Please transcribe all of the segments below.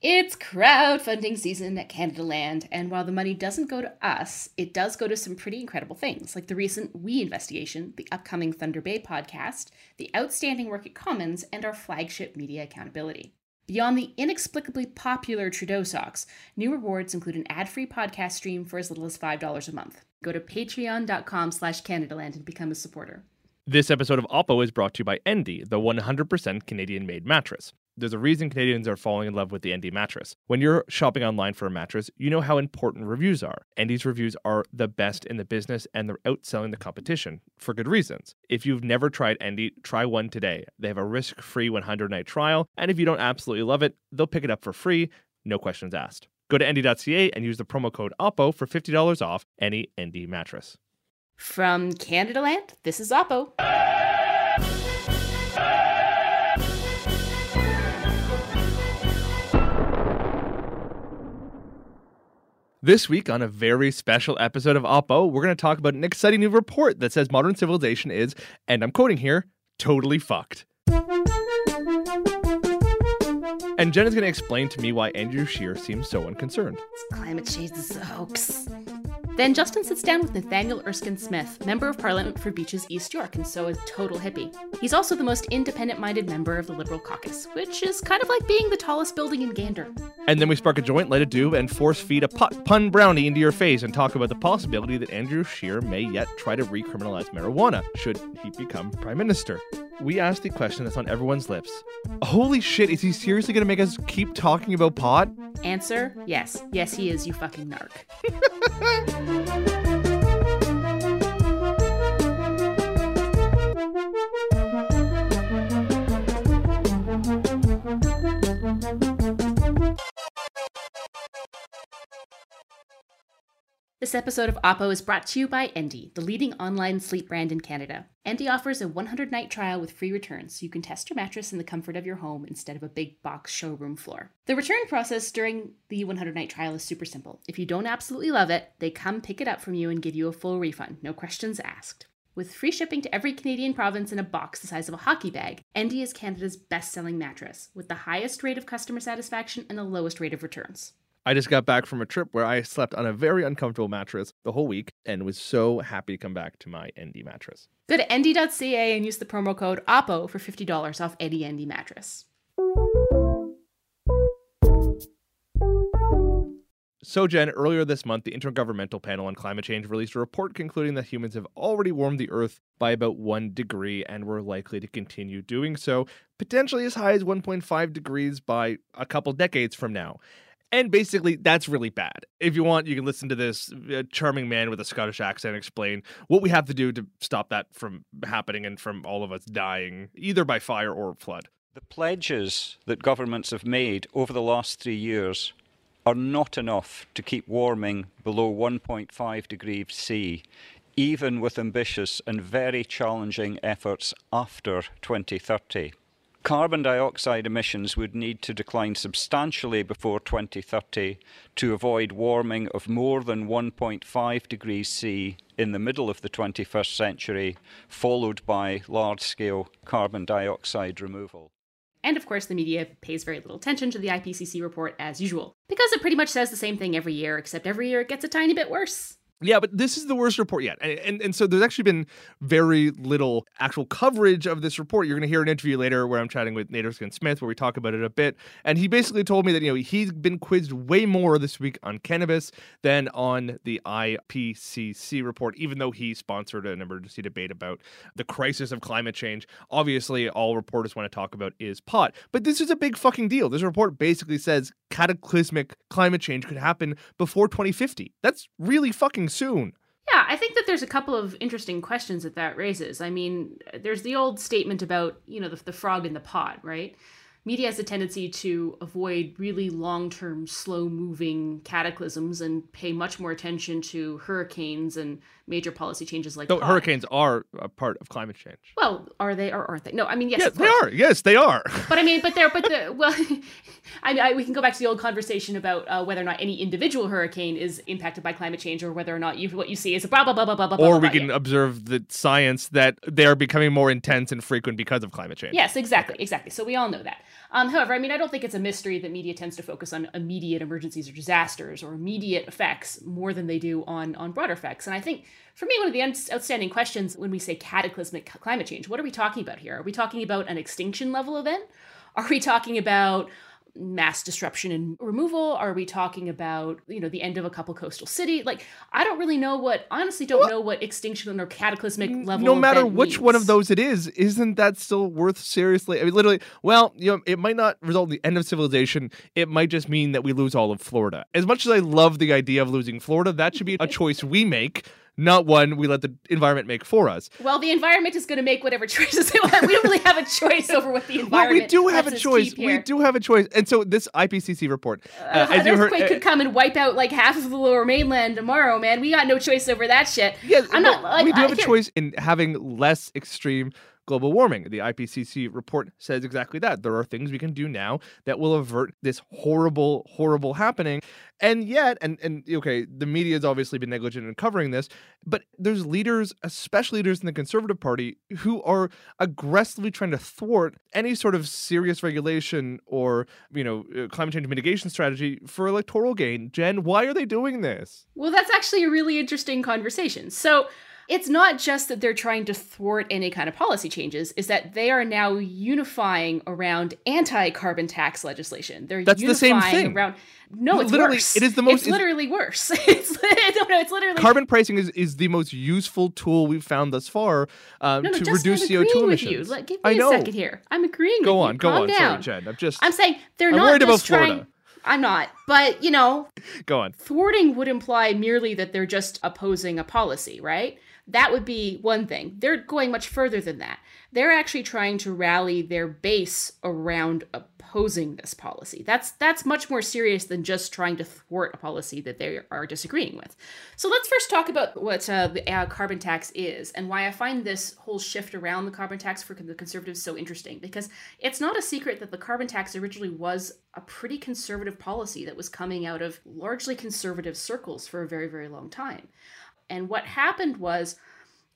It's crowdfunding season at Canadaland, and while the money doesn't go to us, it does go to some pretty incredible things, like the recent We investigation, the upcoming Thunder Bay podcast, the outstanding work at Commons, and our flagship media accountability. Beyond the inexplicably popular Trudeau socks, new rewards include an ad-free podcast stream for as little as $5 a month. Go to patreon.com slash Canadaland and become a supporter. This episode of Oppo is brought to you by Endy, the 100% Canadian-made mattress. There's a reason Canadians are falling in love with the Endy mattress. When you're shopping online for a mattress, you know how important reviews are. Endy's reviews are the best in the business and they're outselling the competition for good reasons. If you've never tried Endy, try one today. They have a risk-free 100-night trial, and if you don't absolutely love it, they'll pick it up for free, no questions asked. Go to endy.ca and use the promo code OPPO for $50 off any Endy mattress. From Canadaland, this is Oppo. This week, on a very special episode of Oppo, we're going to talk about an exciting new report that says modern civilization is, and I'm quoting here, totally fucked. And Jen is going to explain to me why Andrew Scheer seems so unconcerned. Climate change is a hoax. Then Justin sits down with Nathaniel Erskine Smith, Member of Parliament for Beaches East York, and so a total hippie. He's also the most independent minded member of the Liberal caucus, which is kind of like being the tallest building in Gander. And then we spark a joint, light a doob, and force feed a pot, pun brownie into your face and talk about the possibility that Andrew Scheer may yet try to recriminalize marijuana should he become prime minister. We asked the question that's on everyone's lips. Holy shit, is he seriously going to make us keep talking about pot? Answer yes. Yes, he is, you fucking narc. thank you This episode of Oppo is brought to you by Endy, the leading online sleep brand in Canada. Endy offers a 100 night trial with free returns so you can test your mattress in the comfort of your home instead of a big box showroom floor. The return process during the 100 night trial is super simple. If you don't absolutely love it, they come pick it up from you and give you a full refund, no questions asked. With free shipping to every Canadian province in a box the size of a hockey bag, Endy is Canada's best selling mattress, with the highest rate of customer satisfaction and the lowest rate of returns. I just got back from a trip where I slept on a very uncomfortable mattress the whole week and was so happy to come back to my Endy mattress. Go to Endy.ca and use the promo code OPPO for $50 off any Endy mattress. So, Jen, earlier this month, the Intergovernmental Panel on Climate Change released a report concluding that humans have already warmed the Earth by about one degree and we're likely to continue doing so, potentially as high as 1.5 degrees by a couple decades from now. And basically, that's really bad. If you want, you can listen to this uh, charming man with a Scottish accent explain what we have to do to stop that from happening and from all of us dying, either by fire or flood. The pledges that governments have made over the last three years are not enough to keep warming below 1.5 degrees C, even with ambitious and very challenging efforts after 2030. Carbon dioxide emissions would need to decline substantially before 2030 to avoid warming of more than 1.5 degrees C in the middle of the 21st century, followed by large scale carbon dioxide removal. And of course, the media pays very little attention to the IPCC report as usual, because it pretty much says the same thing every year, except every year it gets a tiny bit worse. Yeah, but this is the worst report yet. And, and, and so there's actually been very little actual coverage of this report. You're going to hear an interview later where I'm chatting with Erskine Smith where we talk about it a bit. And he basically told me that, you know, he's been quizzed way more this week on cannabis than on the IPCC report, even though he sponsored an emergency debate about the crisis of climate change. Obviously, all reporters want to talk about is pot. But this is a big fucking deal. This report basically says cataclysmic climate change could happen before 2050. That's really fucking soon. Yeah, I think that there's a couple of interesting questions that that raises. I mean, there's the old statement about, you know, the, the frog in the pot, right? Media has a tendency to avoid really long term, slow moving cataclysms and pay much more attention to hurricanes and major policy changes like So hurricanes are a part of climate change. Well, are they or aren't they? No, I mean yes, Yes, they are. Yes, they are. But I mean, but they're but the well, I mean, I, we can go back to the old conversation about uh, whether or not any individual hurricane is impacted by climate change, or whether or not you what you see is a blah blah blah blah blah blah. or blah, we can yeah. observe the science that they are becoming more intense and frequent because of climate change. Yes, exactly, exactly. So we all know that. Um, however, I mean, I don't think it's a mystery that media tends to focus on immediate emergencies or disasters or immediate effects more than they do on on broader effects. And I think for me, one of the outstanding questions when we say cataclysmic climate change, what are we talking about here? Are we talking about an extinction level event? Are we talking about mass disruption and removal? Are we talking about you know the end of a couple coastal city? Like I don't really know what honestly don't know what extinction or cataclysmic level. no matter which one of those it is, isn't that still worth seriously? I mean, literally, well, you know, it might not result in the end of civilization. It might just mean that we lose all of Florida. As much as I love the idea of losing Florida, that should be a choice we make, not one we let the environment make for us. Well, the environment is going to make whatever choices they want. We don't really have a choice over what the environment. Well, we do have a choice. We do have a choice. And so this IPCC report, uh, Uh, an you heard, earthquake uh, could come and wipe out like half of the lower mainland tomorrow, man. We got no choice over that shit. Yes, I'm not. Like, we do have a can't- choice in having less extreme global warming. The IPCC report says exactly that. There are things we can do now that will avert this horrible, horrible happening. And yet, and and okay, the media has obviously been negligent in covering this, but there's leaders, especially leaders in the Conservative Party, who are aggressively trying to thwart any sort of serious regulation or you know uh, climate change mitigation strategy for electoral gain. Jen, why are they doing this? Well, that's actually a really interesting conversation. So it's not just that they're trying to thwart any kind of policy changes, is that they are now unifying around anti-carbon tax legislation. They're That's the same thing. around No, it's Literally, worse. it is the most- It's it's- literally worse. it's I don't know. It's literally carbon pricing is, is the most useful tool we've found thus far um, No, no, to Justin, reduce I'm CO2 agreeing emissions. with you. Like, give I me a second here. I'm agreeing Go with on, you. go Calm on. down. Sorry, Jen. I'm just I'm saying they're I'm not worried about trying. Florida. I'm not, but you know, go on. thwarting would imply merely that they're just opposing a policy, right? That would be one thing. They're going much further than that. They're actually trying to rally their base around opposing this policy. That's that's much more serious than just trying to thwart a policy that they are disagreeing with. So let's first talk about what uh, the uh, carbon tax is and why I find this whole shift around the carbon tax for the conservatives so interesting because it's not a secret that the carbon tax originally was a pretty conservative policy that was coming out of largely conservative circles for a very very long time. And what happened was,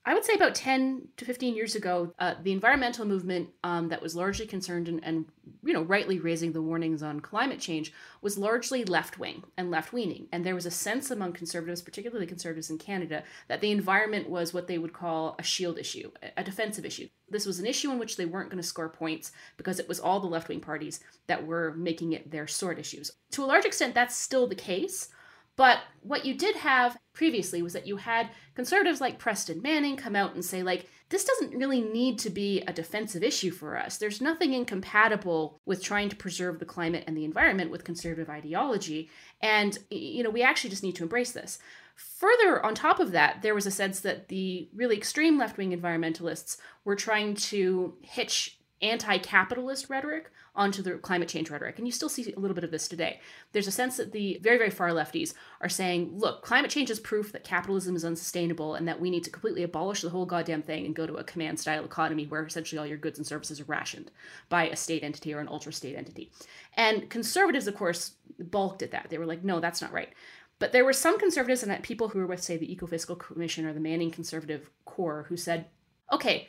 I would say about 10 to 15 years ago, uh, the environmental movement um, that was largely concerned and, and, you know, rightly raising the warnings on climate change was largely left wing and left leaning. And there was a sense among conservatives, particularly conservatives in Canada, that the environment was what they would call a shield issue, a- defensive issue. This was an issue in which they weren't going to score points because it was all the left wing parties that were making it their sword issues. To a large extent, that's still the case. But what you did have previously was that you had conservatives like Preston Manning come out and say, like, this doesn't really need to be a defensive issue for us. There's nothing incompatible with trying to preserve the climate and the environment with conservative ideology. And, you know, we actually just need to embrace this. Further, on top of that, there was a sense that the really extreme left wing environmentalists were trying to hitch anti capitalist rhetoric onto the climate change rhetoric. And you still see a little bit of this today. There's a sense that the very, very far lefties are saying, look, climate change is proof that capitalism is unsustainable and that we need to completely abolish the whole goddamn thing and go to a command style economy where essentially all your goods and services are rationed by a state entity or an ultra state entity. And conservatives, of course, balked at that. They were like, no, that's not right. But there were some conservatives and people who were with, say, the Ecofiscal Commission or the Manning Conservative Core who said, okay,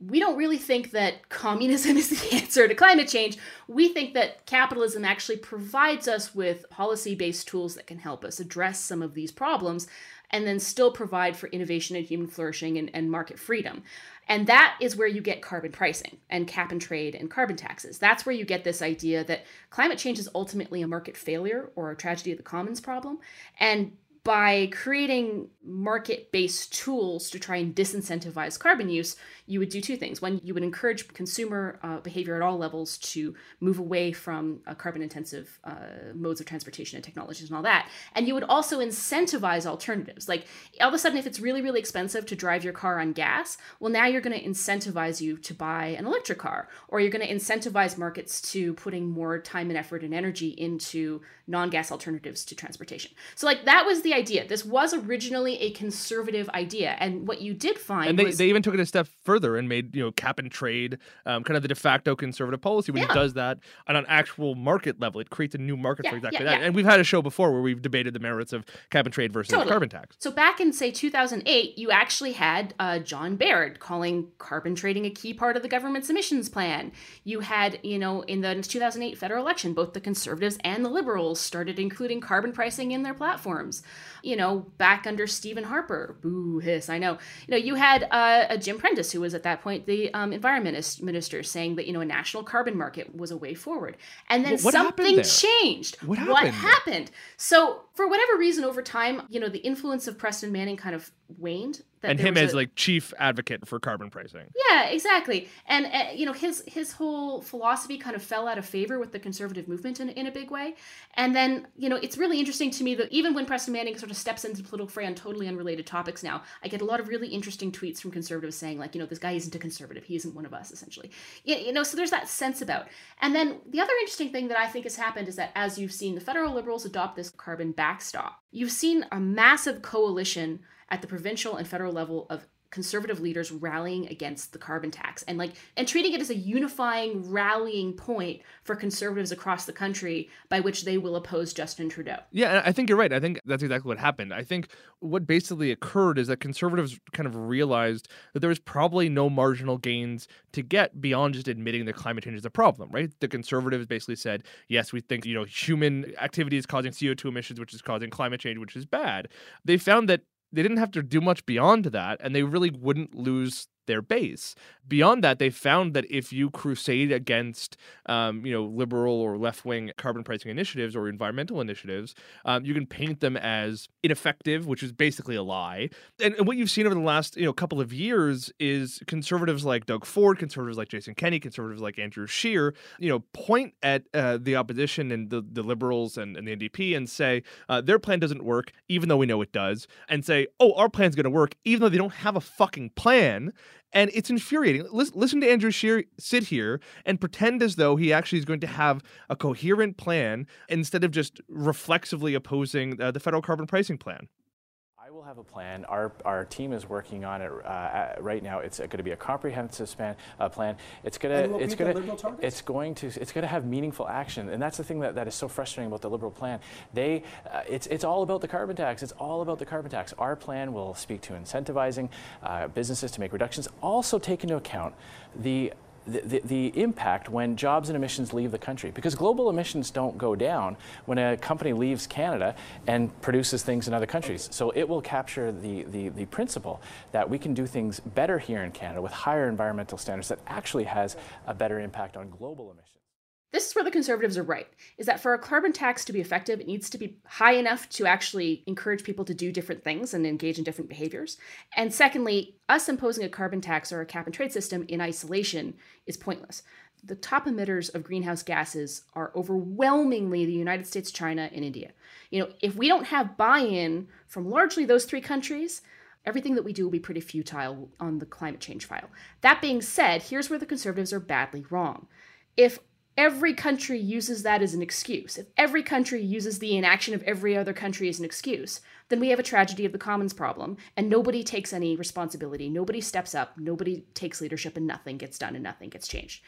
we don't really think that communism is the answer to climate change. We think that capitalism actually provides us with policy based tools that can help us address some of these problems and then still provide for innovation and human flourishing and, and market freedom. And that is where you get carbon pricing and cap and trade and carbon taxes. That's where you get this idea that climate change is ultimately a market failure or a tragedy of the commons problem. And by creating market based tools to try and disincentivize carbon use, you would do two things. One, you would encourage consumer uh, behavior at all levels to move away from uh, carbon intensive uh, modes of transportation and technologies and all that. And you would also incentivize alternatives. Like all of a sudden, if it's really, really expensive to drive your car on gas, well, now you're going to incentivize you to buy an electric car, or you're going to incentivize markets to putting more time and effort and energy into non gas alternatives to transportation. So, like, that was the idea. This was originally a conservative idea, and what you did find and they, was they even took it a step further and made you know cap and trade um, kind of the de facto conservative policy when Yeah. does that on an actual market level it creates a new market Yeah, for exactly yeah, that and we've had a show before where we've debated the merits of cap and trade versus Totally. carbon tax So back in say 2008, you actually had uh, John Baird calling carbon trading a key part of the government's emissions plan. You had, you know, in the 2008 federal election, both the conservatives and the liberals started including carbon pricing in their platforms. You know, back under Stephen Harper, boo hiss, I know. You know, you had uh, a Jim Prentice who was at that point the um, environment minister saying that you know a national carbon market was a way forward, and then what something changed. What What happened? happened? So for whatever reason, over time, you know, the influence of Preston Manning kind of waned. And him as a- like chief advocate for carbon pricing yeah, exactly. And uh, you know, his his whole philosophy kind of fell out of favor with the conservative movement in, in a big way. And then, you know, it's really interesting to me that even when Preston Manning sort of steps into the political fray on totally unrelated topics now, I get a lot of really interesting tweets from conservatives saying like, you know, this guy isn't a conservative. He isn't one of us essentially. You, you know, so there's that sense about. And then the other interesting thing that I think has happened is that as you've seen the federal liberals adopt this carbon backstop, you've seen a massive coalition at the provincial and federal level of conservative leaders rallying against the carbon tax and like and treating it as a unifying rallying point for conservatives across the country by which they will oppose Justin Trudeau. Yeah, I think you're right. I think that's exactly what happened. I think what basically occurred is that conservatives kind of realized that there was probably no marginal gains to get beyond just admitting that climate change is a problem, right? The conservatives basically said, yes, we think, you know, human activity is causing CO2 emissions, which is causing climate change, which is bad. They found that they didn't have to do much beyond that, and they really wouldn't lose their base. Beyond that, they found that if you crusade against, um, you know, liberal or left-wing carbon pricing initiatives or environmental initiatives, um, you can paint them as ineffective, which is basically a lie. And, and what you've seen over the last, you know, couple of years is conservatives like Doug Ford, conservatives like Jason Kenney, conservatives like Andrew Scheer, you know, point at uh, the opposition and the, the liberals and, and the NDP and say uh, their plan doesn't work, even though we know it does, and say, oh, our plan's going to work, even though they don't have a fucking plan. And it's infuriating. Listen, listen to Andrew Scheer sit here and pretend as though he actually is going to have a coherent plan instead of just reflexively opposing uh, the federal carbon pricing plan. Have a plan. Our, our team is working on it uh, right now. It's going to be a comprehensive span, uh, plan. It's going to it's going to it's going to it's going to have meaningful action, and that's the thing that, that is so frustrating about the liberal plan. They uh, it's it's all about the carbon tax. It's all about the carbon tax. Our plan will speak to incentivizing uh, businesses to make reductions. Also take into account the the, the, impact when jobs and emissions leave the country because global emissions don't go down when a company leaves Canada and produces things in other countries. So it will capture the, the, the principle that we can do things better here in Canada with higher environmental standards that actually has a better impact on global emissions. This is where the conservatives are right, is that for a carbon tax to be effective, it needs to be high enough to actually encourage people to do different things and engage in different behaviors. And secondly, us imposing a carbon tax or a cap and trade system in isolation is pointless. The top emitters of greenhouse gases are overwhelmingly the United States, China, and India. You know, if we don't have buy-in from largely those three countries, everything that we do will be pretty futile on the climate change file. That being said, here's where the conservatives are badly wrong. If every country uses that as an excuse, if every country uses the inaction of every other country as an excuse, then we have a tragedy of the commons problem, and nobody takes any responsibility. Nobody steps up, nobody takes leadership, and nothing gets done and nothing gets changed.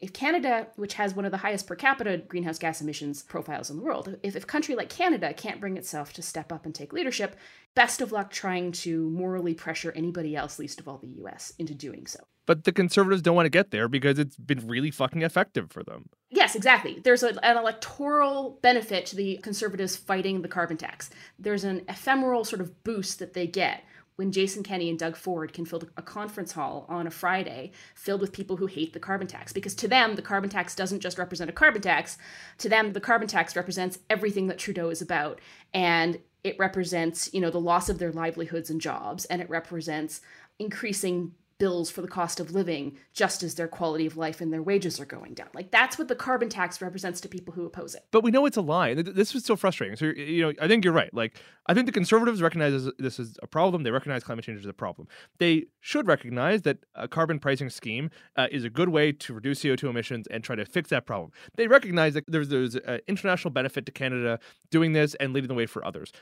If Canada, which has one of the highest per capita greenhouse gas emissions profiles in the world, if, if a country like Canada can't bring itself to step up and take leadership, best of luck trying to morally pressure anybody else, least of all the US, into doing so. But the conservatives don't want to get there because it's been really fucking effective for them. Yes, exactly. There's a, an electoral benefit to the conservatives fighting the carbon tax. There's an ephemeral sort of boost that they get when Jason Kenney and Doug Ford can fill a conference hall on a Friday filled with people who hate the carbon tax. Because to them, the carbon tax doesn't just represent a carbon tax. To them, the carbon tax represents everything that Trudeau is about. And it represents, you know, the loss of their livelihoods and jobs. And it represents increasing bills for the cost of living just as their quality of life and their wages are going down. Like that's what the carbon tax represents to people who oppose it. But we know it's a lie. This was so frustrating. So you know, I think you're right. Like I think the conservatives recognize this is a problem. They recognize climate change is a problem. They should recognize that a carbon pricing scheme uh, is a good way to reduce CO2 emissions and try to fix that problem. They recognize that there's there's an international benefit to Canada doing this and leading the way for others.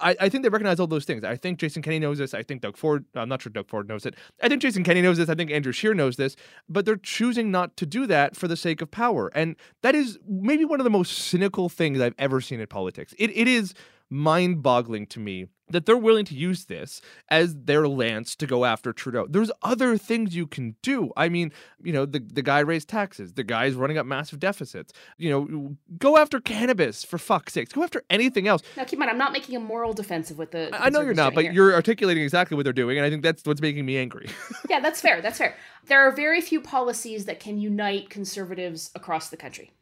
I, I think they recognize all those things. I think Jason Kenney knows this. I think Doug Ford. I'm not sure Doug Ford knows it. I think Jason Kenney knows this. I think Andrew Scheer knows this. But they're choosing not to do that for the sake of power, and that is maybe one of the most cynical things I've ever seen in politics. It it is mind boggling to me that they're willing to use this as their lance to go after Trudeau. There's other things you can do. I mean, you know, the, the guy raised taxes, the guy's running up massive deficits. You know, go after cannabis for fuck's sakes. Go after anything else. Now, keep in mind, I'm not making a moral defensive with what the. I know you're not, but here. you're articulating exactly what they're doing, and I think that's what's making me angry. yeah, that's fair. That's fair. There are very few policies that can unite conservatives across the country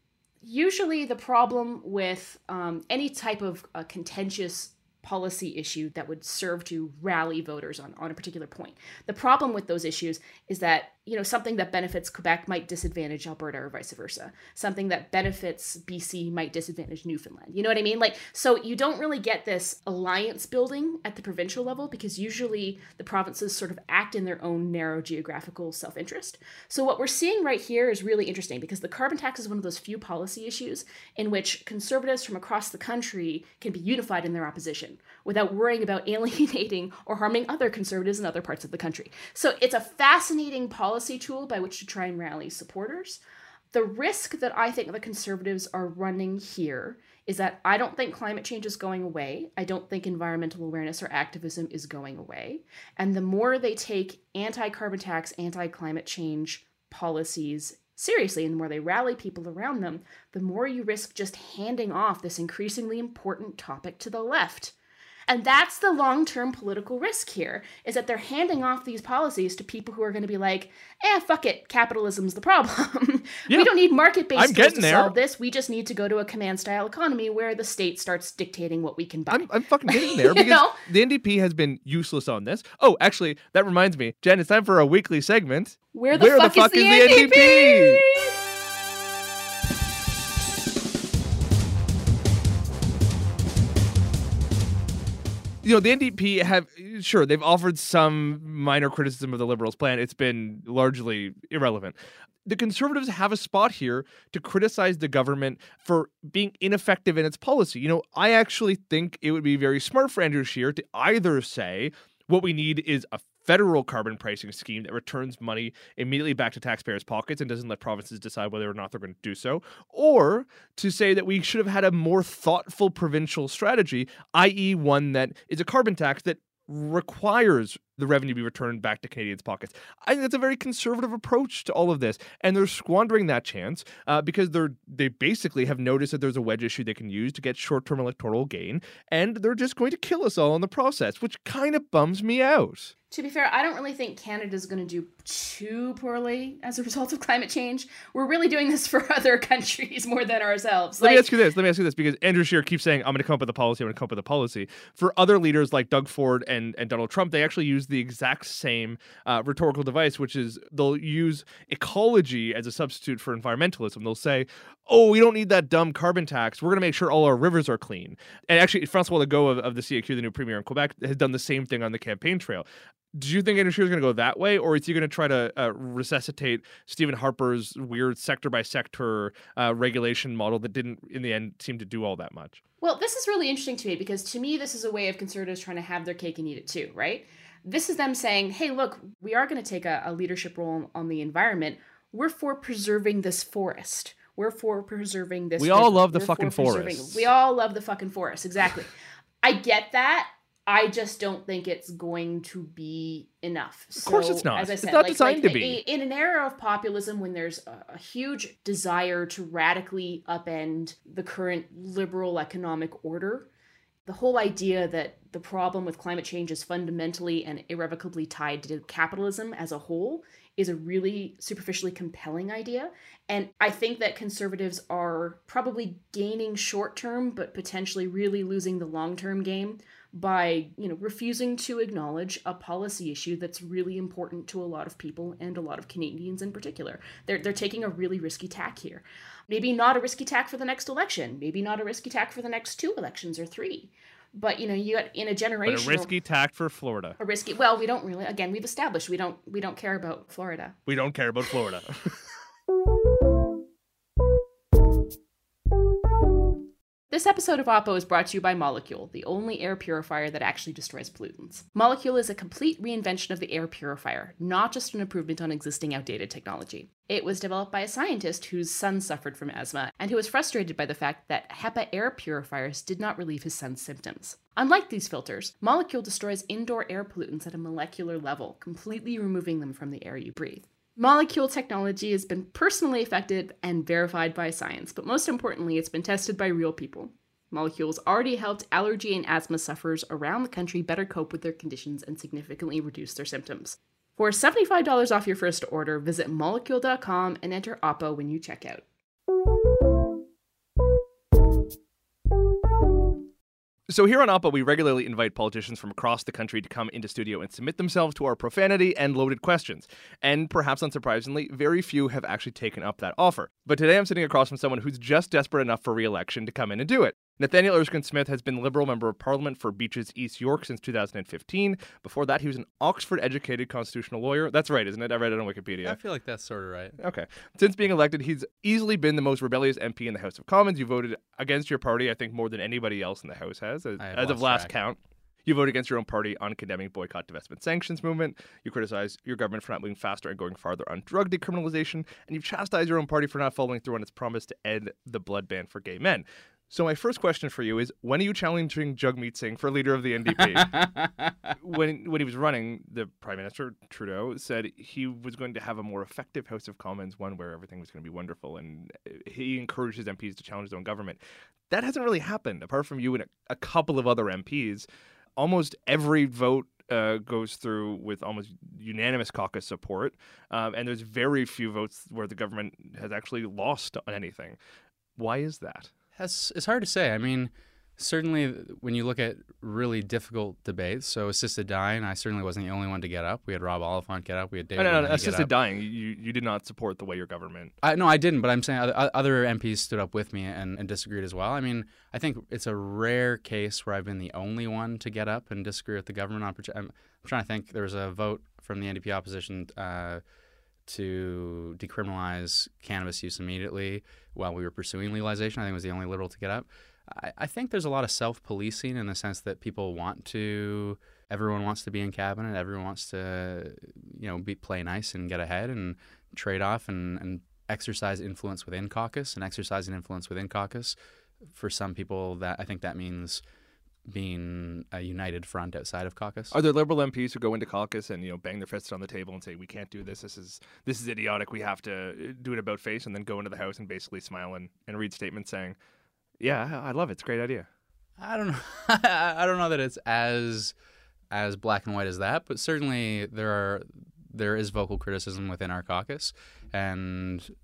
usually the problem with um, any type of uh, contentious policy issue that would serve to rally voters on, on a particular point. The problem with those issues is that you know something that benefits Quebec might disadvantage Alberta or vice versa. Something that benefits BC might disadvantage Newfoundland. You know what I mean? Like so you don't really get this alliance building at the provincial level because usually the provinces sort of act in their own narrow geographical self-interest. So what we're seeing right here is really interesting because the carbon tax is one of those few policy issues in which conservatives from across the country can be unified in their opposition without worrying about alienating or harming other conservatives in other parts of the country. So it's a fascinating policy tool by which to try and rally supporters. The risk that I think the conservatives are running here is that I don't think climate change is going away. I don't think environmental awareness or activism is going away. And the more they take anti carbon tax, anti climate change policies seriously and the more they rally people around them, the more you risk just handing off this increasingly important topic to the left. And that's the long-term political risk here, is that they're handing off these policies to people who are going to be like, eh, fuck it, capitalism's the problem. Yeah, we don't need market-based tools to there. solve this. We just need to go to a command-style economy where the state starts dictating what we can buy. I'm, I'm fucking getting there because know? the NDP has been useless on this. Oh, actually, that reminds me, Jen, it's time for a weekly segment. Where the, where fuck, the fuck, is, is the, the NDP? NDP? You know, the NDP have sure they've offered some minor criticism of the Liberals' plan. It's been largely irrelevant. The Conservatives have a spot here to criticize the government for being ineffective in its policy. You know, I actually think it would be very smart for Andrew Scheer to either say what we need is a federal carbon pricing scheme that returns money immediately back to taxpayers' pockets and doesn't let provinces decide whether or not they're going to do so, or to say that we should have had a more thoughtful provincial strategy, i.e., one that is a carbon tax that requires the revenue be returned back to Canadians' pockets. I think that's a very conservative approach to all of this, and they're squandering that chance uh, because they're they basically have noticed that there's a wedge issue they can use to get short-term electoral gain, and they're just going to kill us all in the process, which kind of bums me out to be fair, I don't really think Canada's going to do too poorly as a result of climate change. We're really doing this for other countries more than ourselves. Let like, me ask you this. Let me ask you this because Andrew Scheer keeps saying, I'm going to come up with a policy. I'm going to come up with a policy. For other leaders like Doug Ford and, and Donald Trump, they actually use the exact same uh, rhetorical device, which is they'll use ecology as a substitute for environmentalism. They'll say, oh, we don't need that dumb carbon tax. We're going to make sure all our rivers are clean. And actually, Francois Legault of, of the CAQ, the new premier in Quebec, has done the same thing on the campaign trail. Do you think Andrew is going to go that way, or is he going to try to uh, resuscitate Stephen Harper's weird sector by sector uh, regulation model that didn't, in the end, seem to do all that much? Well, this is really interesting to me because to me, this is a way of conservatives trying to have their cake and eat it too, right? This is them saying, hey, look, we are going to take a, a leadership role on the environment. We're for preserving this forest. We're for preserving this. We all love the We're fucking forest. We all love the fucking forest. Exactly. I get that. I just don't think it's going to be enough. So, of course, it's not. As I said, it's not like, designed like, to be. In an era of populism, when there's a, a, huge desire to radically upend the current liberal economic order, the whole idea that the problem with climate change is fundamentally and irrevocably tied to capitalism as a whole is a really superficially compelling idea. And I think that conservatives are probably gaining short term, but potentially really losing the long term game by, you know, refusing to acknowledge a policy issue that's really important to a lot of people and a lot of Canadians in particular. They're they're taking a really risky tack here. Maybe not a risky tack for the next election, maybe not a risky tack for the next two elections or three. But you know, you got in a generation But a risky tack for Florida. a risky well, we don't really again, we've established we don't we don't care about Florida. We don't care about Florida. This episode of Oppo is brought to you by Molekule, the only air purifier that actually destroys pollutants. Molekule is a complete reinvention of the air purifier, not just an improvement on existing outdated technology. It was developed by a scientist whose son suffered from asthma and who was frustrated by the fact that HEPA air purifiers did not relieve his son's symptoms. Unlike these filters, Molekule destroys indoor air pollutants at a molecular level, completely removing them from the air you breathe. Molekule technology has been personally effective and verified by science, but most importantly, it's been tested by real people. Molecules already helped allergy and asthma sufferers around the country better cope with their conditions and significantly reduce their symptoms. For $75 off your first order, visit molekule.com and enter OPPO when you check out. So here on Oppo, we regularly invite politicians from across the country to come into studio and submit themselves to our profanity and loaded questions. And perhaps unsurprisingly, very few have actually taken up that offer. But today I'm sitting across from someone who's just desperate enough for re-election to come in and do it. Nathaniel Erskine Smith has been Liberal Member of Parliament for Beaches East York since 2015. Before that, he was an Oxford educated constitutional lawyer. That's right, isn't it? I read it on Wikipedia. I feel like that's sort of right. Okay. Since being elected, he's easily been the most rebellious MP in the House of Commons. You voted against your party, I think, more than anybody else in the House has, as, as of last track. count. You voted against your own party on condemning boycott, divestment, sanctions movement. You criticize your government for not moving faster and going farther on drug decriminalization, and you've chastised your own party for not following through on its promise to end the blood ban for gay men. So my first question for you is: When are you challenging Jagmeet Singh for leader of the NDP? when when he was running, the Prime Minister Trudeau said he was going to have a more effective House of Commons, one where everything was going to be wonderful, and he encouraged his MPs to challenge their own government. That hasn't really happened, apart from you and a, a couple of other MPs. Almost every vote uh, goes through with almost unanimous caucus support, um, and there's very few votes where the government has actually lost on anything. Why is that? That's, it's hard to say. I mean, certainly when you look at really difficult debates, so assisted dying, I certainly wasn't the only one to get up. We had Rob Oliphant get up. We had David. no, no, no, assisted dying. You you did not support the way your government. I, no, I didn't, but I'm saying other, other MPs stood up with me and, and disagreed as well. I mean, I think it's a rare case where I've been the only one to get up and disagree with the government. On, I'm, I'm trying to think. There was a vote from the NDP opposition uh, to decriminalize cannabis use immediately while we were pursuing legalization. I think was the only liberal to get up. I, I think there's a lot of self policing in the sense that people want to. Everyone wants to be in cabinet. Everyone wants to, you know, be play nice and get ahead and trade off and, and exercise influence within caucus and exercising influence within caucus. For some people, that I think that means being a united front outside of caucus. Are there liberal MPs who go into caucus and you know bang their fists on the table and say we can't do this? This is this is idiotic. We have to uh, do it about face, and then go into the house and basically smile and, and read statements saying, "Yeah, I I love it. It's a great idea." I don't know. I don't know that it's as as black and white as that, but certainly there are there is vocal criticism within our caucus, and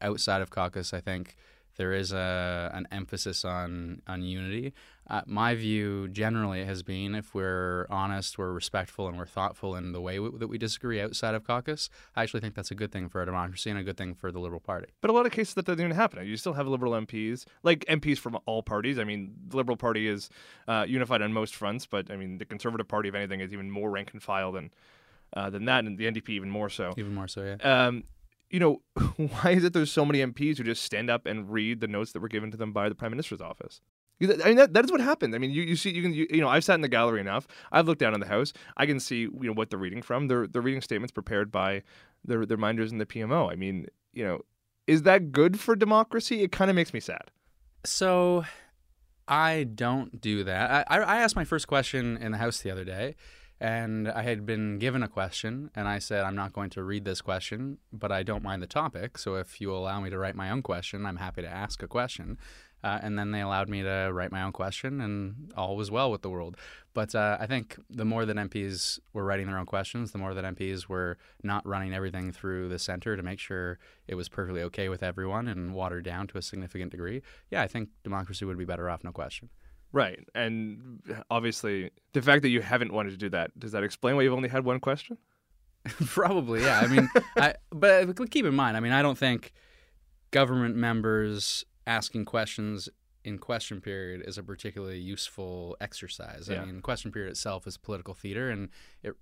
outside of caucus, I think there is a an emphasis on on unity. Uh, my view generally has been if we're honest, we're respectful, and we're thoughtful in the way w- that we disagree outside of caucus. I actually think that's a good thing for our democracy and a good thing for the Liberal Party. But a lot of cases that doesn't even happen. You still have liberal MPs, like MPs from all parties. I mean, the Liberal Party is uh, unified on most fronts, but I mean, the Conservative Party, if anything, is even more rank and file than uh, than that, and the NDP even more so. Even more so, yeah. Um, you know, why is it there's so many MPs who just stand up and read the notes that were given to them by the Prime Minister's office? I mean, that, that is what happened. I mean, you, you see, you can, you, you know, I've sat in the gallery enough. I've looked down in the House. I can see, you know, what they're reading from. They're, they're reading statements prepared by their, their minders in the PMO. I mean, you know, is that good for democracy? It kind of makes me sad. So I don't do that. I, I asked my first question in the house the other day, and I had been given a question, and I said, I'm not going to read this question, but I don't mind the topic. So if you allow me to write my own question, I'm happy to ask a question. Uh, and then they allowed me to write my own question, and all was well with the world. But uh, I think the more that MPs were writing their own questions, the more that MPs were not running everything through the center to make sure it was perfectly okay with everyone and watered down to a significant degree. Yeah, I think democracy would be better off, no question. Right. And obviously, the fact that you haven't wanted to do that, does that explain why you've only had one question? Probably, yeah. I mean, I uh, but keep in mind, I mean, I don't think government members asking questions in question period is a particularly useful exercise. Yeah. I mean, question period itself is political theater, and it,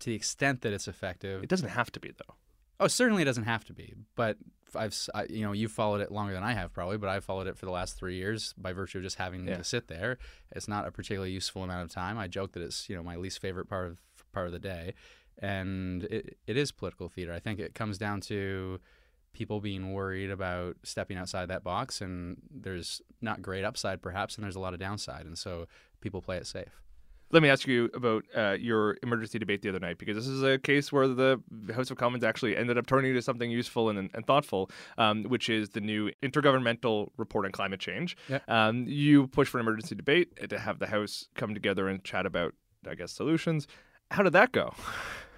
to the extent that it's effective, It doesn't have to be, though. Oh, certainly it doesn't have to be. But I've, I, you know, you've followed it longer than I have probably, but I've followed it for the last three years by virtue of just having Yeah. to sit there. It's not a particularly useful amount of time. I joke that it's, you know, my least favorite part of part of the day, and it, it is political theater. I think it comes down to people being worried about stepping outside that box, and there's not great upside perhaps, and there's a lot of downside, and so people play it safe. Let me ask you about uh, your emergency debate the other night, because this is a case where the House of Commons actually ended up turning to something useful and, and thoughtful, um, which is the new intergovernmental report on climate change. Yeah. Um, you push for an emergency debate to have the House come together and chat about, I guess, solutions. How did that go?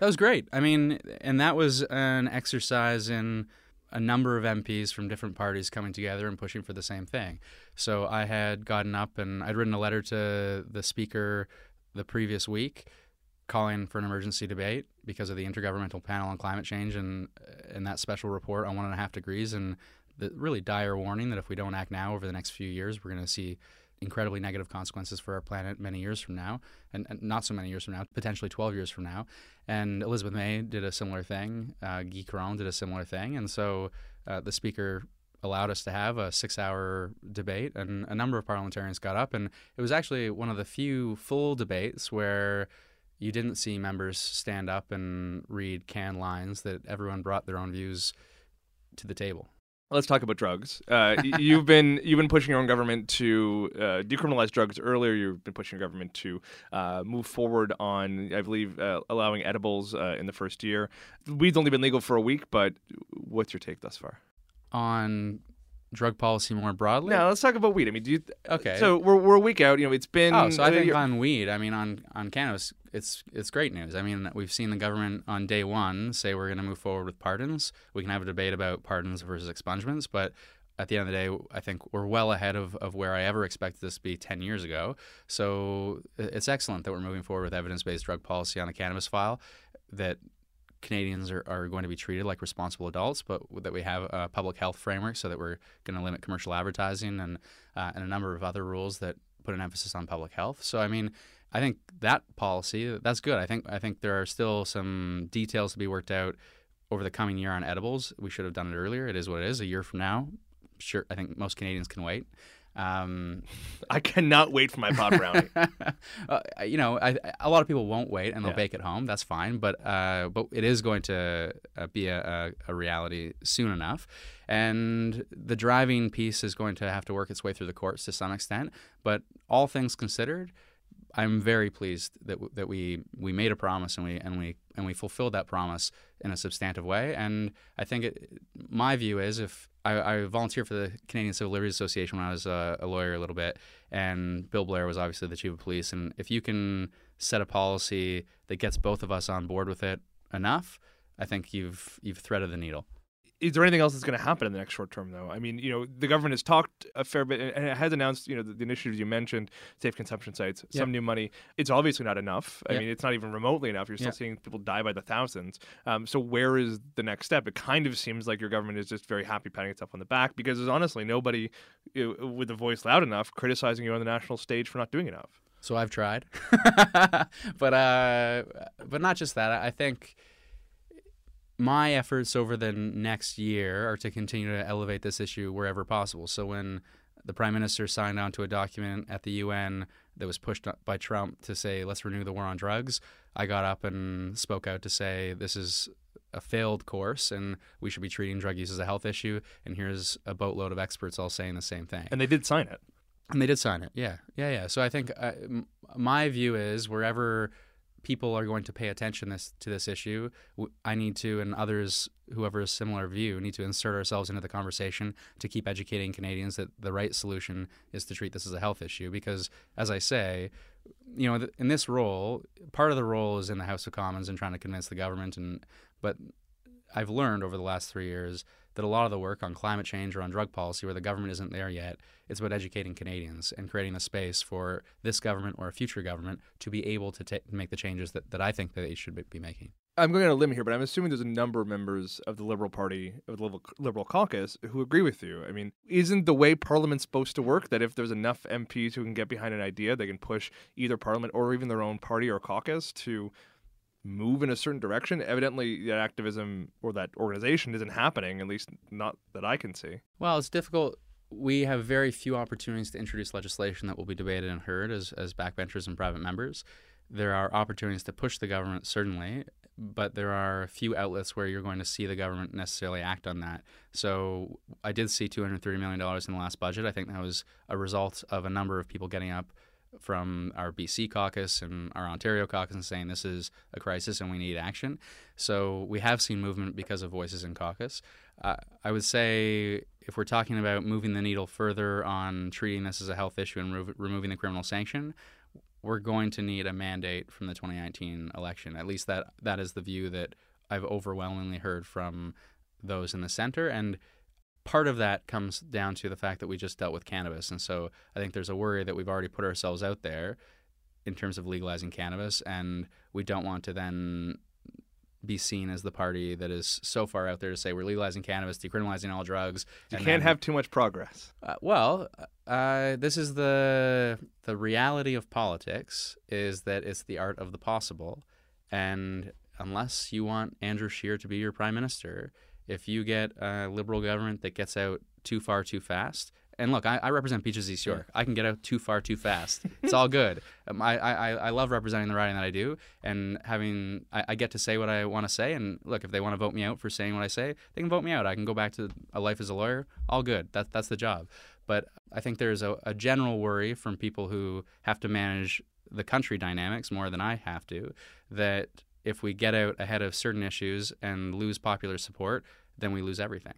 That was great. I mean, and that was an exercise in a number of MPs from different parties coming together and pushing for the same thing. So I had gotten up and I'd written a letter to the speaker the previous week calling for an emergency debate because of the intergovernmental panel on climate change and and that special report on one and a half degrees and the really dire warning that if we don't act now over the next few years, we're going to see incredibly negative consequences for our planet many years from now, and, and not so many years from now, potentially 12 years from now. And Elizabeth May did a similar thing. Uh, Guy Caron did a similar thing. And so uh, the speaker allowed us to have a six hour debate, and a number of parliamentarians got up. And it was actually one of the few full debates where you didn't see members stand up and read canned lines, that everyone brought their own views to the table. Let's talk about drugs. Uh, you've been you've been pushing your own government to uh, decriminalize drugs earlier. You've been pushing your government to uh, move forward on, I believe, uh, allowing edibles uh, in the first year. Weed's only been legal for a week, but what's your take thus far? On drug policy more broadly? Now let's talk about weed. I mean, do you? Okay. So we're, we're a week out. You know, it's been. Oh, so I uh, think on weed, I mean on on cannabis, it's it's great news. I mean, we've seen the government on day one say we're going to move forward with pardons. We can have a debate about pardons versus expungements, but at the end of the day, I think we're well ahead of, of where I ever expected this to be 10 years ago. So it's excellent that we're moving forward with evidence based drug policy on the cannabis file, that Canadians are, are going to be treated like responsible adults, but that we have a public health framework so that we're going to limit commercial advertising and, uh, and a number of other rules that put an emphasis on public health. So, I mean, I think that policy that's good. I think I think there are still some details to be worked out over the coming year on edibles. We should have done it earlier. It is what it is. A year from now, sure. I think most Canadians can wait. Um, I cannot wait for my pot brownie. uh, you know, I, a lot of people won't wait and they'll Yeah. bake at home. That's fine, but uh, but it is going to uh, be a, a, a reality soon enough, and the driving piece is going to have to work its way through the courts to some extent. But all things considered, I'm very pleased that w- that we we made a promise and we and we and we fulfilled that promise in a substantive way. And I think it, my view is if I, I volunteered for the Canadian Civil Liberties Association when I was a, a lawyer a little bit, and Bill Blair was obviously the chief of police. And if you can set a policy that gets both of us on board with it enough, I think you've you've threaded the needle. Is there anything else that's going to happen in the next short term, though? I mean, you know, the government has talked a fair bit and it has announced, you know, the, the initiatives you mentioned, safe consumption sites, some new money. It's obviously not enough. I Yeah. mean, it's not even remotely enough. You're still Yeah. seeing people die by the thousands. Um, so where is the next step? It kind of seems like your government is just very happy patting itself on the back because there's honestly nobody you know, with a voice loud enough criticizing you on the national stage for not doing enough. So I've tried, but uh, but not just that. I think my efforts over the next year are to continue to elevate this issue wherever possible. So when the prime minister signed on to a document at the UN that was pushed by Trump to say let's renew the war on drugs, I got up and spoke out to say this is a failed course and we should be treating drug use as a health issue. And here's a boatload of experts all saying the same thing. And they did sign it. And they did sign it. Yeah, yeah, yeah. So I think uh, m- my view is wherever people are going to pay attention this to this issue, I need to, and others, whoever a similar view, need to insert ourselves into the conversation to keep educating Canadians that the right solution is to treat this as a health issue. Because, as I say, you know, in this role, part of the role is in the House of Commons and trying to convince the government, and but I've learned over the last three years that a lot of the work on climate change or on drug policy, where the government isn't there yet, it's about educating Canadians and creating a space for this government or a future government to be able to ta- make the changes that, that I think that they should be making. I'm going on a limb here, but I'm assuming there's a number of members of the Liberal Party, of the Liberal, Liberal caucus, who agree with you. I mean, isn't the way Parliament's supposed to work that if there's enough MPs who can get behind an idea, they can push either Parliament or even their own party or caucus to move in a certain direction? Evidently, that activism or that organization isn't happening, at least not that I can see. Well, it's difficult. We have very few opportunities to introduce legislation that will be debated and heard as, as backbenchers and private members. There are opportunities to push the government, certainly, but there are a few outlets where you're going to see the government necessarily act on that. So I did see $230 million in the last budget. I think that was a result of a number of people getting up from our BC caucus and our Ontario caucus and saying this is a crisis and we need action. So we have seen movement because of voices in caucus. Uh, I would say if we're talking about moving the needle further on treating this as a health issue and re- removing the criminal sanction, we're going to need a mandate from the 2019 election. At least that that is the view that I've overwhelmingly heard from those in the center and part of that comes down to the fact that we just dealt with cannabis and so I think there's a worry that we've already put ourselves out there in terms of legalizing cannabis and we don't want to then be seen as the party that is so far out there to say we're legalizing cannabis, decriminalizing all drugs. You can't then, have too much progress. Uh, well, uh, this is the the reality of politics is that it's the art of the possible, and unless you want Andrew Scheer to be your prime minister, if you get a liberal government that gets out too far too fast, and look, I, I, represent Beaches East York. I can get out too far too fast. It's all good. Um, I, I, I love representing the riding that I do, and having I, I get to say what I want to say. And look, if they want to vote me out for saying what I say, they can vote me out. I can go back to a life as a lawyer. All good. That, that's the job. But I think there's a, a general worry from people who have to manage the country dynamics more than I have to that if we get out ahead of certain issues and lose popular support, then we lose everything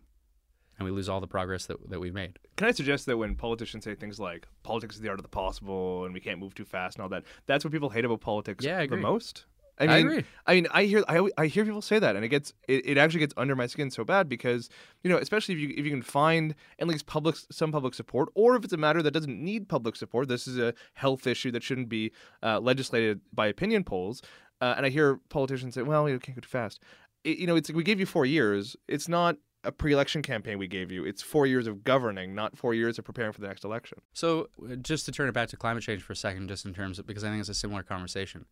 and we lose all the progress that, that we've made. Can I suggest that when politicians say things like politics is the art of the possible and we can't move too fast and all that, that's what people hate about politics yeah, the most? I mean, I agree. I mean, I hear I, I hear people say that, and it gets it, it actually gets under my skin so bad because you know, especially if you if you can find at least public some public support, or if it's a matter that doesn't need public support, this is a health issue that shouldn't be uh, legislated by opinion polls. Uh, and I hear politicians say, "Well, you can't go too fast." It, you know, it's we gave you four years. It's not a pre-election campaign we gave you. It's four years of governing, not four years of preparing for the next election. So, uh, just to turn it back to climate change for a second, just in terms of because I think it's a similar conversation.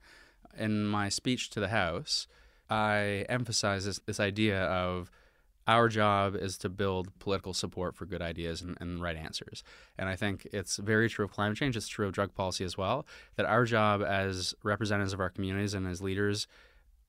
In my speech to the House, I emphasize this, this idea of our job is to build political support for good ideas and, and, right answers. And I think it's very true of climate change. It's true of drug policy as well. That our job as representatives of our communities and as leaders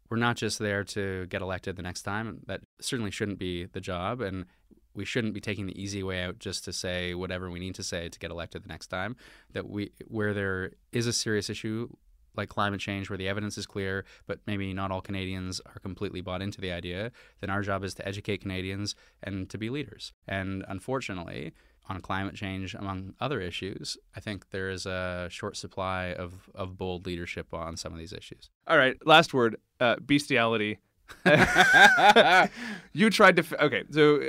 we're not just there to get elected the next time. That certainly shouldn't be the job. And we shouldn't be taking the easy way out just to say whatever we need to say to get elected the next time. That we, where there is a serious issue like climate change, where the evidence is clear, but maybe not all Canadians are completely bought into the idea, then our job is to educate Canadians and to be leaders. And unfortunately, on climate change, among other issues, I think there is a short supply of, of bold leadership on some of these issues. All right, last word uh, bestiality. you tried to. F- okay, so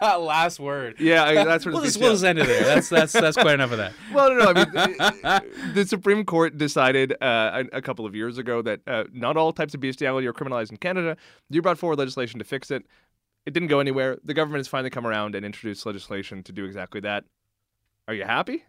uh, last word. Yeah, I, that's what. we'll, just, we'll just end it there. That's that's that's quite enough of that. Well, no, no. I mean, uh, the Supreme Court decided uh, a, a, couple of years ago that uh, not all types of bestiality are criminalized in Canada. You brought forward legislation to fix it. It didn't go anywhere. The government has finally come around and introduced legislation to do exactly that. Are you happy?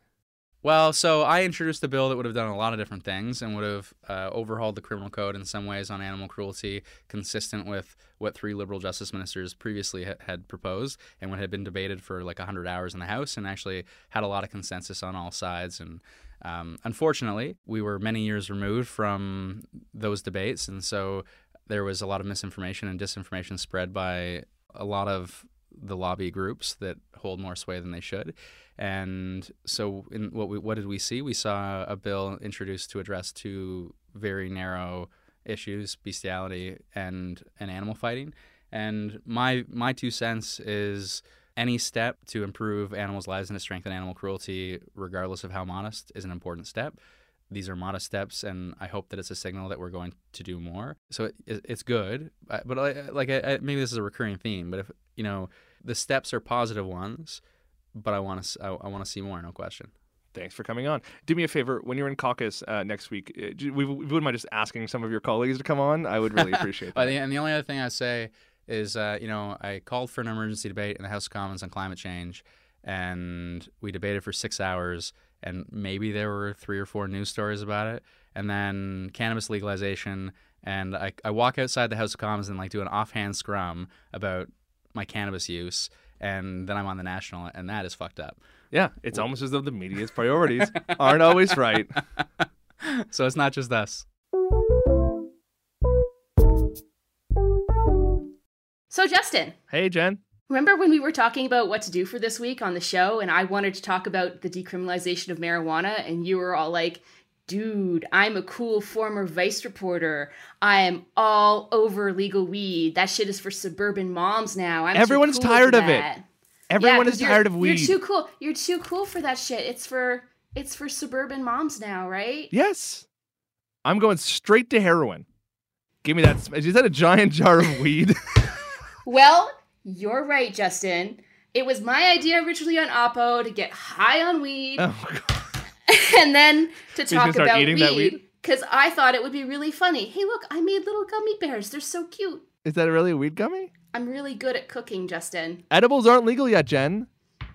Well, so I introduced a bill that would have done a lot of different things and would have uh, overhauled the criminal code in some ways on animal cruelty, consistent with what three liberal justice ministers previously ha- had proposed and what had been debated for like 100 hours in the House and actually had a lot of consensus on all sides. And um, unfortunately, we were many years removed from those debates. And so there was a lot of misinformation and disinformation spread by a lot of the lobby groups that hold more sway than they should. And so, in what we, what did we see? We saw a bill introduced to address two very narrow issues: bestiality and and animal fighting. And my my two cents is any step to improve animals' lives and to strengthen animal cruelty, regardless of how modest, is an important step. These are modest steps, and I hope that it's a signal that we're going to do more. So it, it's good, but like, like maybe this is a recurring theme. But if you know, the steps are positive ones, but I want to I, I want to see more. No question. Thanks for coming on. Do me a favor when you're in caucus uh, next week. Uh, we, we wouldn't mind just asking some of your colleagues to come on. I would really appreciate that. and the only other thing I say is, uh, you know, I called for an emergency debate in the House of Commons on climate change, and we debated for six hours, and maybe there were three or four news stories about it, and then cannabis legalization, and I, I walk outside the House of Commons and like do an offhand scrum about my cannabis use, and then I'm on the national, and that is fucked up. Yeah, it's almost as though the media's priorities aren't always right. so it's not just us. So, Justin. Hey, Jen. Remember when we were talking about what to do for this week on the show, and I wanted to talk about the decriminalization of marijuana, and you were all like, dude, I'm a cool former Vice reporter. I am all over legal weed. That shit is for suburban moms now. I'm Everyone's cool tired of that. it. Everyone Yeah, is tired of weed. You're too cool. You're too cool for that shit. It's for it's for suburban moms now, right? Yes. I'm going straight to heroin. Give me that. Is that a giant jar of weed? Well, you're right, Justin. It was my idea originally on Oppo to get high on weed oh, God. and then to talk about weed because I thought it would be really funny. Hey, look, I made little gummy bears. They're so cute. Is that really a weed gummy? I'm really good at cooking, Justin. Edibles aren't legal yet, Jen.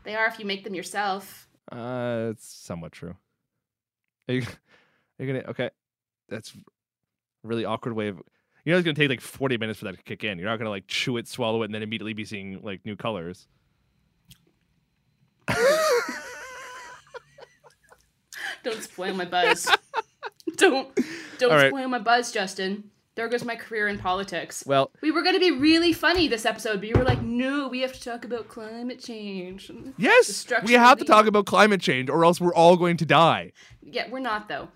They are if you make them yourself. Uh, it's somewhat true. Are you, are you gonna? Okay, that's a really awkward way of. You know, it's gonna take like 40 minutes for that to kick in. You're not gonna like chew it, swallow it, and then immediately be seeing like new colors. Don't spoil my buzz. don't don't right. spoil my buzz, Justin. There goes my career in politics. Well, We were going to be really funny this episode, but you were like, "No, we have to talk about climate change." yes, we have to talk about climate change, or else we're all going to die. Yeah, we're not though.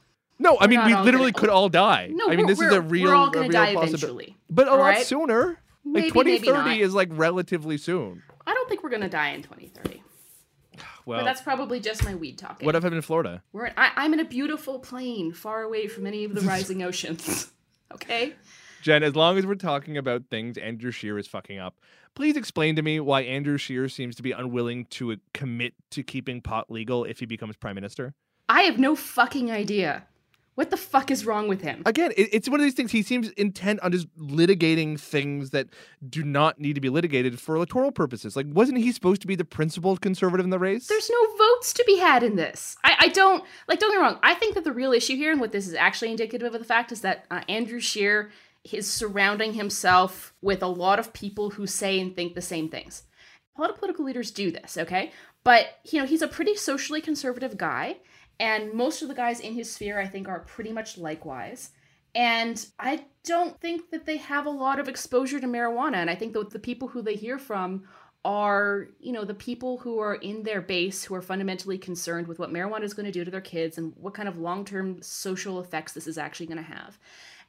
No, I mean we literally could all die. No, I mean this is a real, we're all gonna real die eventually. but uh, a All lot right? sooner. Maybe, like maybe 2030 not. is like relatively soon. I don't think we're going to die in 2030. Well, but that's probably just my weed talking. what if I'm in Florida? We're in, I, I'm in a beautiful plane, far away from any of the rising oceans. Okay. Jen, as long as we're talking about things Andrew Scheer is fucking up, please explain to me why Andrew Scheer seems to be unwilling to commit to keeping pot legal if he becomes prime minister. I have no fucking idea. What the fuck is wrong with him? Again, it, it's one of these things. He seems intent on just litigating things that do not need to be litigated for electoral purposes. Like, wasn't he supposed to be the principled conservative in the race? There's no votes to be had in this. I, I don't like. Don't get me wrong. I think that the real issue here, and what this is actually indicative of the fact, is that uh, Andrew Scheer is surrounding himself with a lot of people who say and think the same things. A lot of political leaders do this, okay? But you know, he's a pretty socially conservative guy, and most of the guys in his sphere, I think, are pretty much likewise. And I don't think that they have a lot of exposure to marijuana. And I think that the people who they hear from are, you know, the people who are in their base who are fundamentally concerned with what marijuana is going to do to their kids and what kind of long term social effects this is actually going to have.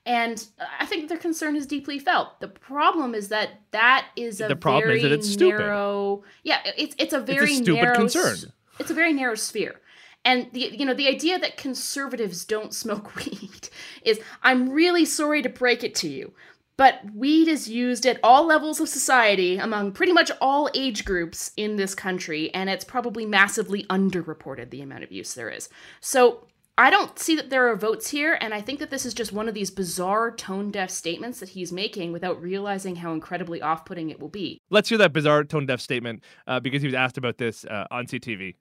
And I think their concern is deeply felt. The problem is that that is a The problem very is that it's stupid. narrow. Yeah, it's it's a very stupid narrow concern. It's a very narrow sphere. And the you know the idea that conservatives don't smoke weed is I'm really sorry to break it to you, but weed is used at all levels of society among pretty much all age groups in this country, and it's probably massively underreported the amount of use there is. So I don't see that there are votes here, and I think that this is just one of these bizarre tone deaf statements that he's making without realizing how incredibly off putting it will be. Let's hear that bizarre tone deaf statement uh, because he was asked about this uh, on CTV.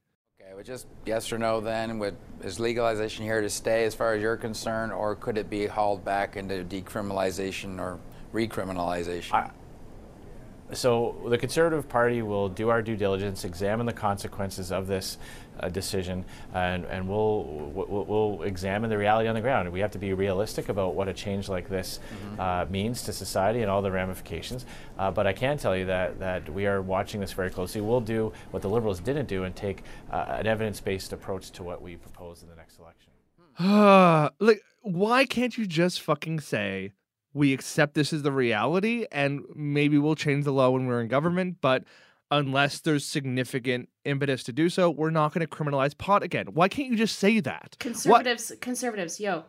Just yes or no then. Would, is legalization here to stay as far as you're concerned, or could it be hauled back into decriminalization or recriminalization? So the Conservative Party will do our due diligence, examine the consequences of this uh, decision, and, and we'll, we'll, we'll examine the reality on the ground. We have to be realistic about what a change like this uh, means to society and all the ramifications. Uh, but I can tell you that, that we are watching this very closely. We'll do what the Liberals didn't do and take uh, an evidence-based approach to what we propose in the next election. like, why can't you just fucking say we accept this as the reality and maybe we'll change the law when we're in government, but unless there's significant impetus to do so, we're not going to criminalize pot again. Why can't you just say that? What- Conservatives, conservatives, yo,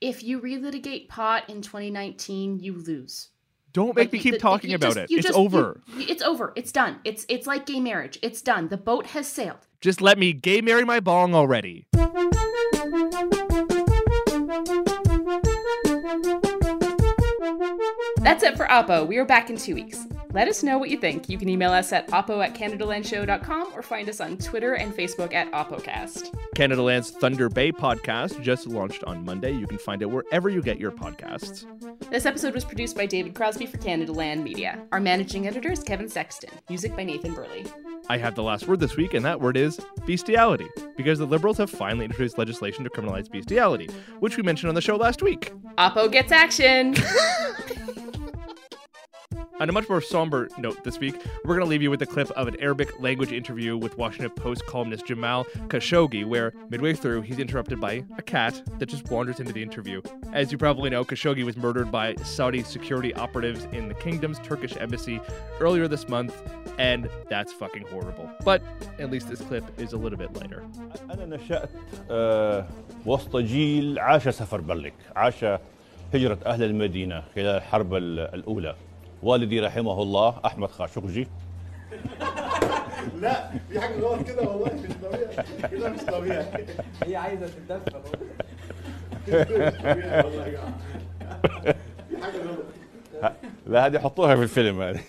if you relitigate pot in 2019, you lose. Don't make Like, me keep the- talking you about just- it. It's just- over. you- it's over. It's done. It's it's like gay marriage. It's done. The boat has sailed. Just let me gay marry my bong already. That's it for Oppo. We are back in two weeks. Let us know what you think. You can email us at oppo at canadalandshow.com or find us on Twitter and Facebook at OppoCast. Canadaland's Thunder Bay podcast just launched on Monday. You can find it wherever you get your podcasts. This episode was produced by David Crosby for Canada Land Media. Our managing editor is Kevin Sexton. Music by Nathan Burley. I have the last word this week, and that word is bestiality, because the Liberals have finally introduced legislation to criminalize bestiality, which we mentioned on the show last week. Oppo gets action! On a much more somber note this week, we're going to leave you with a clip of an Arabic language interview with Washington Post columnist Jamal Khashoggi, where midway through he's interrupted by a cat that just wanders into the interview. As you probably know, Khashoggi was murdered by Saudi security operatives in the kingdom's Turkish embassy earlier this month, and that's fucking horrible. But at least this clip is a little bit lighter. أنا نشأت آه، وسط جيل عاش سفر برلك عاش هجرة أهل المدينة خلال الحرب ال- الأولى والدي رحمه الله أحمد خاشقجي. لا في حاجة غلط كده والله مش طبيعي. كده مش طبيعي. هي عايزة غلط. لا هذه حطوها في الفيلم. هذه